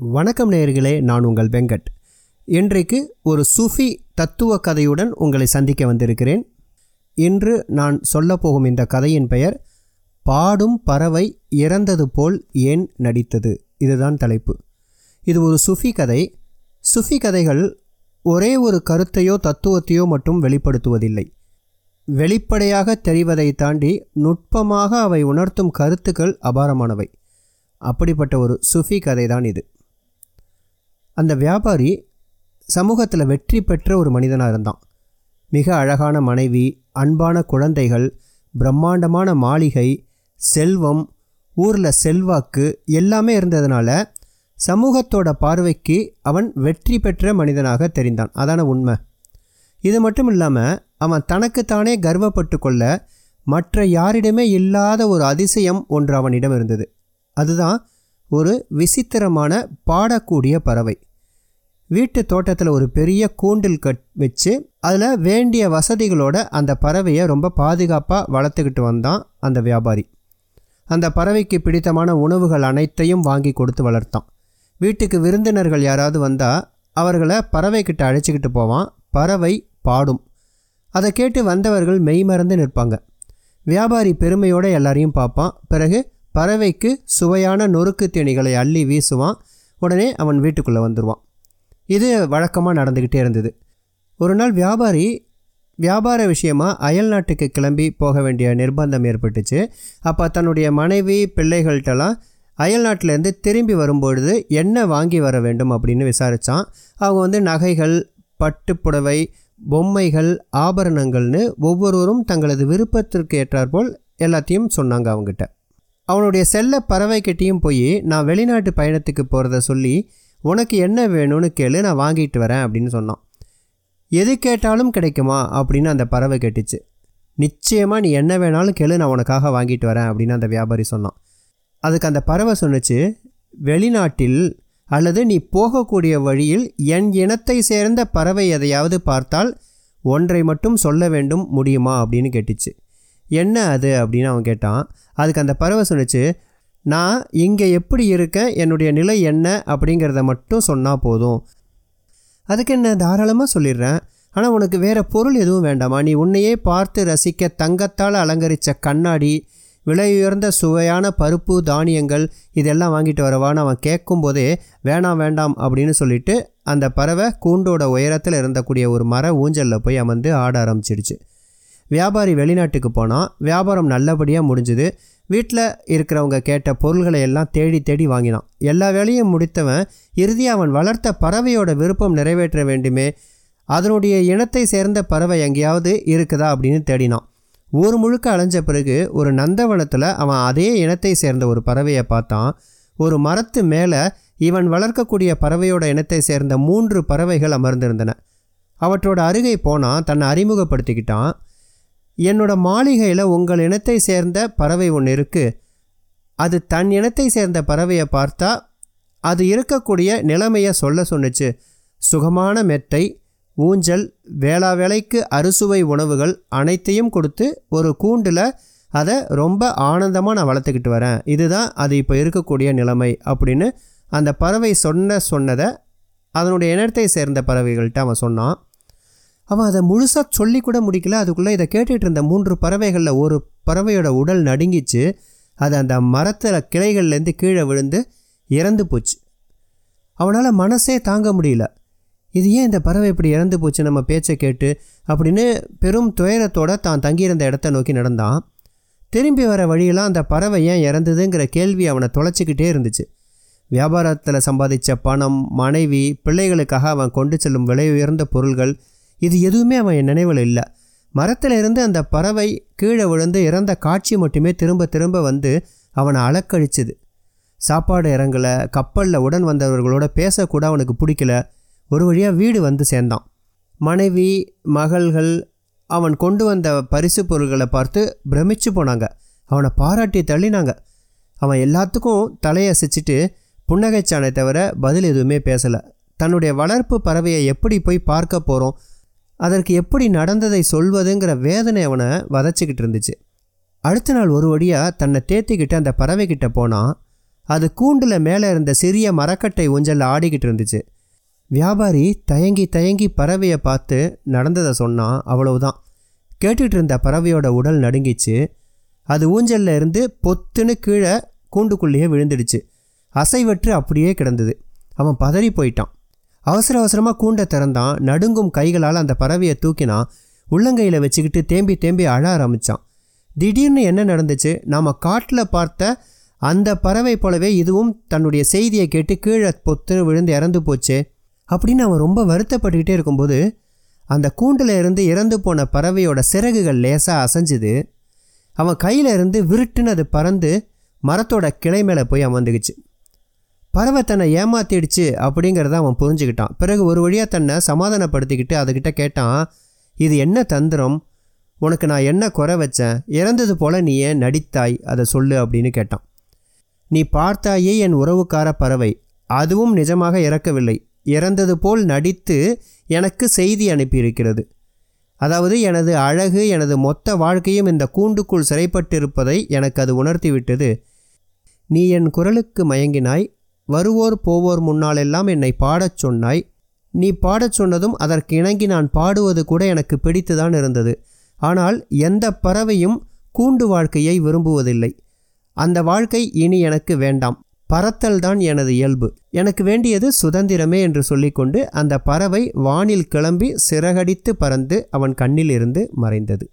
வணக்கம் நேயர்களே நான் உங்கள் வெங்கட். இன்றைக்கு ஒரு சூஃபி தத்துவ கதையுடன் உங்களை சந்திக்க வந்திருக்கிறேன். இன்று நான் சொல்லப்போகும் இந்த கதையின் பெயர் பாடும் பறவை இறந்தது போல் ஏன் நடித்தது? இதுதான் தலைப்பு. இது ஒரு சுஃபி கதை. சுஃபி கதைகள் ஒரே ஒரு கருத்தையோ தத்துவத்தையோ மட்டும் வெளிப்படுத்துவதில்லை. வெளிப்படையாக தெரிவதை தாண்டி நுட்பமாக அவை உணர்த்தும் கருத்துக்கள் அபாரமானவை. அப்படிப்பட்ட ஒரு சுஃபி கதை தான் இது. அந்த வியாபாரி சமூகத்தில் வெற்றி பெற்ற ஒரு மனிதனாக இருந்தான். மிக அழகான மனைவி அன்பான குழந்தைகள் பிரம்மாண்டமான மாளிகை செல்வம் ஊரில் செல்வாக்கு எல்லாமே இருந்ததுனால சமூகத்தோட பார்வைக்கு அவன் வெற்றி பெற்ற மனிதனாக தெரிந்தான். அதான உண்மை. இது மட்டும் இல்லாமல் அவன் தனக்குத்தானே கர்வப்பட்டு கொள்ள மற்ற யாரிடமே இல்லாத ஒரு அதிசயம் ஒன்று அவனிடம் இருந்தது. அதுதான் ஒரு விசித்திரமான பாடக்கூடிய பறவை. வீட்டு தோட்டத்தில் ஒரு பெரிய கூண்டில் கட் வச்சு அதில் வேண்டிய வசதிகளோட அந்த பறவையை ரொம்ப பாதுகாப்பாக வளர்த்துக்கிட்டு வந்தான் அந்த வியாபாரி. அந்த பறவைக்கு பிடித்தமான உணவுகள் அனைத்தையும் வாங்கி கொடுத்து வளர்த்தான். வீட்டுக்கு விருந்தினர்கள் யாராவது வந்தால் அவர்களை பறவைக்கிட்ட அழைச்சிக்கிட்டு போவான். பறவை பாடும். அதை கேட்டு வந்தவர்கள் மெய்மறந்து நிற்பாங்க. வியாபாரி பெருமையோடு எல்லாரையும் பார்ப்பான். பிறகு பறவைக்கு சுவையான நொறுக்கு தேனிகளை அள்ளி வீசுவான். உடனே அவன் வீட்டுக்குள்ளே வந்துடுவான் இது வழக்கமாக நடந்துக்கிட்டே இருந்தது. ஒரு நாள் வியாபாரி வியாபார விஷயமாக அயல் நாட்டுக்கு கிளம்பி போக வேண்டிய நிர்பந்தம் ஏற்பட்டுச்சு. அப்போ தன்னுடைய மனைவி பிள்ளைகள்கிட்டலாம் அயல் நாட்டிலேருந்து திரும்பி வரும்பொழுது என்ன வாங்கி வர வேண்டும் அப்படின்னு விசாரித்தான் அவங்க வந்து நகைகள் பட்டுப்புடவை பொம்மைகள் ஆபரணங்கள்னு ஒவ்வொருவரும் தங்களது விருப்பத்திற்கு ஏற்றாற்போல் எல்லாத்தையும் சொன்னாங்க அவங்ககிட்ட. அவனுடைய செல்ல பறவைக்கிட்டேயும் போய் நான் வெளிநாட்டு பயணத்துக்கு போகிறத சொல்லி உனக்கு என்ன வேணும்னு கேளு நான் வாங்கிட்டு வரேன் அப்படின்னு சொன்னான். எது கேட்டாலும் கிடைக்குமா? அப்படின்னு அந்த பறவை கேட்டுச்சு. நிச்சயமாக நீ என்ன வேணாலும் கேளு நான் உனக்காக வாங்கிட்டு வரேன் அப்படின்னு அந்த வியாபாரி சொன்னான். அதுக்கு அந்த பறவை சொன்னுச்சு வெளிநாட்டில் அல்லது நீ போகக்கூடிய வழியில் என் இனத்தை சேர்ந்த பறவை எதையாவது பார்த்தால் ஒன்றை மட்டும் சொல்ல வேண்டும் முடியுமா? அப்படின்னு கேட்டுச்சு. என்ன அது? அப்படின்னு அவன் கேட்டான். அதுக்கு அந்த பறவை சொன்னுச்சு நான் இங்கே எப்படி இருக்கேன்? என்னுடைய நிலை என்ன? அப்படிங்கிறத மட்டும் சொன்னால் போதும். அதுக்கு என்ன தாராளமாக சொல்லிடுறேன். ஆனால் உனக்கு வேறு பொருள் எதுவும் வேண்டாமா? நீ உன்னையே பார்த்து ரசிக்க தங்கத்தால் அலங்கரித்த கண்ணாடி விலை உயர்ந்த சுவையான பருப்பு தானியங்கள் இதெல்லாம் வாங்கிட்டு வரவான்னு அவன் கேட்கும்போதே வேணாம் வேண்டாம் அப்படின்னு சொல்லிட்டு அந்த பறவை கூண்டோட உயரத்தில் இருந்தக்கூடிய ஒரு மர ஊஞ்சலில் போய் அமர்ந்து ஆட ஆரம்பிச்சிடுச்சு. வியாபாரி வெளிநாட்டுக்கு போனால் வியாபாரம் நல்லபடியாக முடிஞ்சுது. வீட்டில் இருக்கிறவங்க கேட்ட பொருள்களை எல்லாம் தேடி தேடி வாங்கினான். எல்லா வேலையும் முடித்தவன் இறுதி அவன் வளர்த்த பறவையோட விருப்பம் நிறைவேற்ற வேண்டுமே அதனுடைய இனத்தை சேர்ந்த பறவை எங்கேயாவது இருக்குதா அப்படின்னு தேடினான். ஊர் முழுக்க அலைஞ்ச பிறகு ஒரு நந்தவனத்தில் அவன் அதே இனத்தை சேர்ந்த ஒரு பறவையை பார்த்தான். ஒரு மரத்து மேலே இவன் வளர்க்கக்கூடிய பறவையோட இனத்தை சேர்ந்த மூன்று பறவைகள் அமர்ந்திருந்தன. அவற்றோட அருகை போனால் தன்னை அறிமுகப்படுத்திக்கிட்டான். என்னோட மாளிகையில் உங்கள் இனத்தை சேர்ந்த பறவை ஒன்று இருக்குது அது தன் இனத்தை சேர்ந்த பறவையை பார்த்தா அது இருக்கக்கூடிய நிலைமையை சொல்ல சொன்னுச்சு. சுகமான மெத்தை ஊஞ்சல் வேளா வேலைக்கு அறுசுவை உணவுகள் அனைத்தையும் கொடுத்து ஒரு கூண்டில் அதை ரொம்ப ஆனந்தமாக நான் வளர்த்துக்கிட்டு வரேன். இதுதான் அது இப்போ இருக்கக்கூடிய நிலைமை அப்படின்னு அந்த பறவை சொன்ன சொன்னதை அதனுடைய இனத்தை சேர்ந்த பறவைகள்கிட்ட அவன் சொன்னான். அவன் அதை முழுசாக சொல்லி கூட முடிக்கல. அதுக்குள்ளே இதை கேட்டுட்டு இருந்த மூன்று பறவைகளில் ஒரு பறவையோட உடல் நடுங்கிச்சு. அது அந்த மரத்தில் கிளைகள்லேருந்து கீழே விழுந்து இறந்து போச்சு. அவனால் மனசே தாங்க முடியல. இது ஏன் இந்த பறவை இப்படி இறந்து போச்சு நம்ம பேச்சை கேட்டு அப்படின்னு பெரும் துயரத்தோடு தான் தங்கியிருந்த இடத்த நோக்கி நடந்தான். திரும்பி வர வழியெல்லாம் அந்த பறவை ஏன் இறந்ததுங்கிற கேள்வி அவனை தொலைச்சிக்கிட்டே இருந்துச்சு. வியாபாரத்தில் சம்பாதித்த பணம் மனைவி பிள்ளைகளுக்காக அவன் கொண்டு செல்லும் விலை உயர்ந்த பொருள்கள் இது எதுவுமே அவன் என் நினைவில் இல்லை. மரத்தில் இருந்து அந்த பறவை கீழே விழுந்து இறந்த காட்சி மட்டுமே திரும்ப திரும்ப வந்து அவனை அலக்கழிச்சுது. சாப்பாடு இறங்கலை கப்பலில் உடன் வந்தவர்களோட பேசக்கூட அவனுக்கு பிடிக்கல. ஒரு வழியாக வீடு வந்து சேர்ந்தான். மனைவி மகள்கள் அவன் கொண்டு வந்த பரிசு பொருள்களை பார்த்து பிரமிச்சு போனாங்க. அவனை பாராட்டி தள்ளினாங்க. அவன் எல்லாத்துக்கும் தலையசைச்சிட்டு புன்னகைச்சானை தவிர பதில் எதுவுமே பேசலை. தன்னுடைய வளர்ப்பு பறவையை எப்படி போய் பார்க்க போகிறோம் அதற்கு எப்படி நடந்ததை சொல்வதுங்கிற வேதனை அவனை வதச்சிக்கிட்டு இருந்துச்சு. அடுத்த நாள் ஒரு வழியாக தன்னை தேத்திக்கிட்டு அந்த பறவைக்கிட்ட போனால் அது கூண்டில் மேலே இருந்த சிறிய மரக்கட்டை ஊஞ்சலில் ஆடிக்கிட்டு இருந்துச்சு. வியாபாரி தயங்கி தயங்கி பறவையை பார்த்து நடந்ததை சொன்னான் அவ்வளவுதான். கேட்டுட்டு இருந்த பறவையோட உடல் நடுங்கிச்சு. அது ஊஞ்சல்ல இருந்து பொத்துன்னு கீழே கூண்டுக்குள்ளேயே விழுந்துடுச்சு. அசைவற்று அப்படியே கிடந்தது. அவன் பதறி போயிட்டான். அவசர அவசரமாக கூண்டை திறந்தான். நடுங்கும் கைகளால் அந்த பறவையை தூக்கினான் உள்ளங்கையில் வச்சுக்கிட்டு தேம்பி தேம்பி அழ ஆரம்பித்தான் திடீர்னு என்ன நடந்துச்சு? நாம் காட்டில் பார்த்த அந்த பறவை போலவே இதுவும் தன்னுடைய செய்தியை கேட்டு கீழே பொத்துன்னு விழுந்து இறந்து போச்சு. அப்படின்னு அவன் ரொம்ப வருத்தப்பட்டுக்கிட்டே இருக்கும்போது அந்த கூண்டில் இருந்து இறந்து போன பறவையோட சிறகுகள் லேசாக அசைஞ்சுது. அவன் கையில் இருந்து விருட்டுன்னு அது பறந்து மரத்தோட கிளை மேலே போய் அமர்ந்துக்குச்சு பறவை தன்னை ஏமாத்திடுச்சு அப்படிங்கிறத அவன் புரிஞ்சுக்கிட்டான். பிறகு ஒரு வழியாக தன்னை சமாதானப்படுத்திக்கிட்டு அதுக்கிட்ட கேட்டான் இது என்ன தந்திரம்? உனக்கு நான் என்ன குறை வச்சேன்? இறந்தது போல நீ ஏன் நடித்தாய்? அதை சொல்லு அப்படின்னு கேட்டான். நீ பார்த்தாயே என் உறவுக்கார பறவை. அதுவும் நிஜமாக இறக்கவில்லை. இறந்தது போல் நடித்து எனக்கு செய்தி அனுப்பியிருக்கிறது. அதாவது எனது அழகு எனது மொத்த வாழ்க்கையும் இந்த கூண்டுக்குள் சிறைப்பட்டிருப்பதை எனக்கு அது உணர்த்திவிட்டது. நீ என் குரலுக்கு மயங்கினாய். வருவோர் போவோர் முன்னாலெல்லாம் என்னை பாடச் சொன்னாய். நீ பாடச் சொன்னதும் அதற்கு இணங்கி நான் பாடுவது கூட எனக்கு பிடித்துதான் இருந்தது. ஆனால் எந்த பறவையும் கூண்டு வாழ்க்கையை விரும்புவதில்லை. அந்த வாழ்க்கை இனி எனக்கு வேண்டாம். பறத்தல் தான் எனது இயல்பு. எனக்கு வேண்டியது சுதந்திரமே என்று சொல்லிக்கொண்டு அந்த பறவை வானில் கிளம்பி சிறகடித்து பறந்து அவன் கண்ணில் இருந்து மறைந்தது.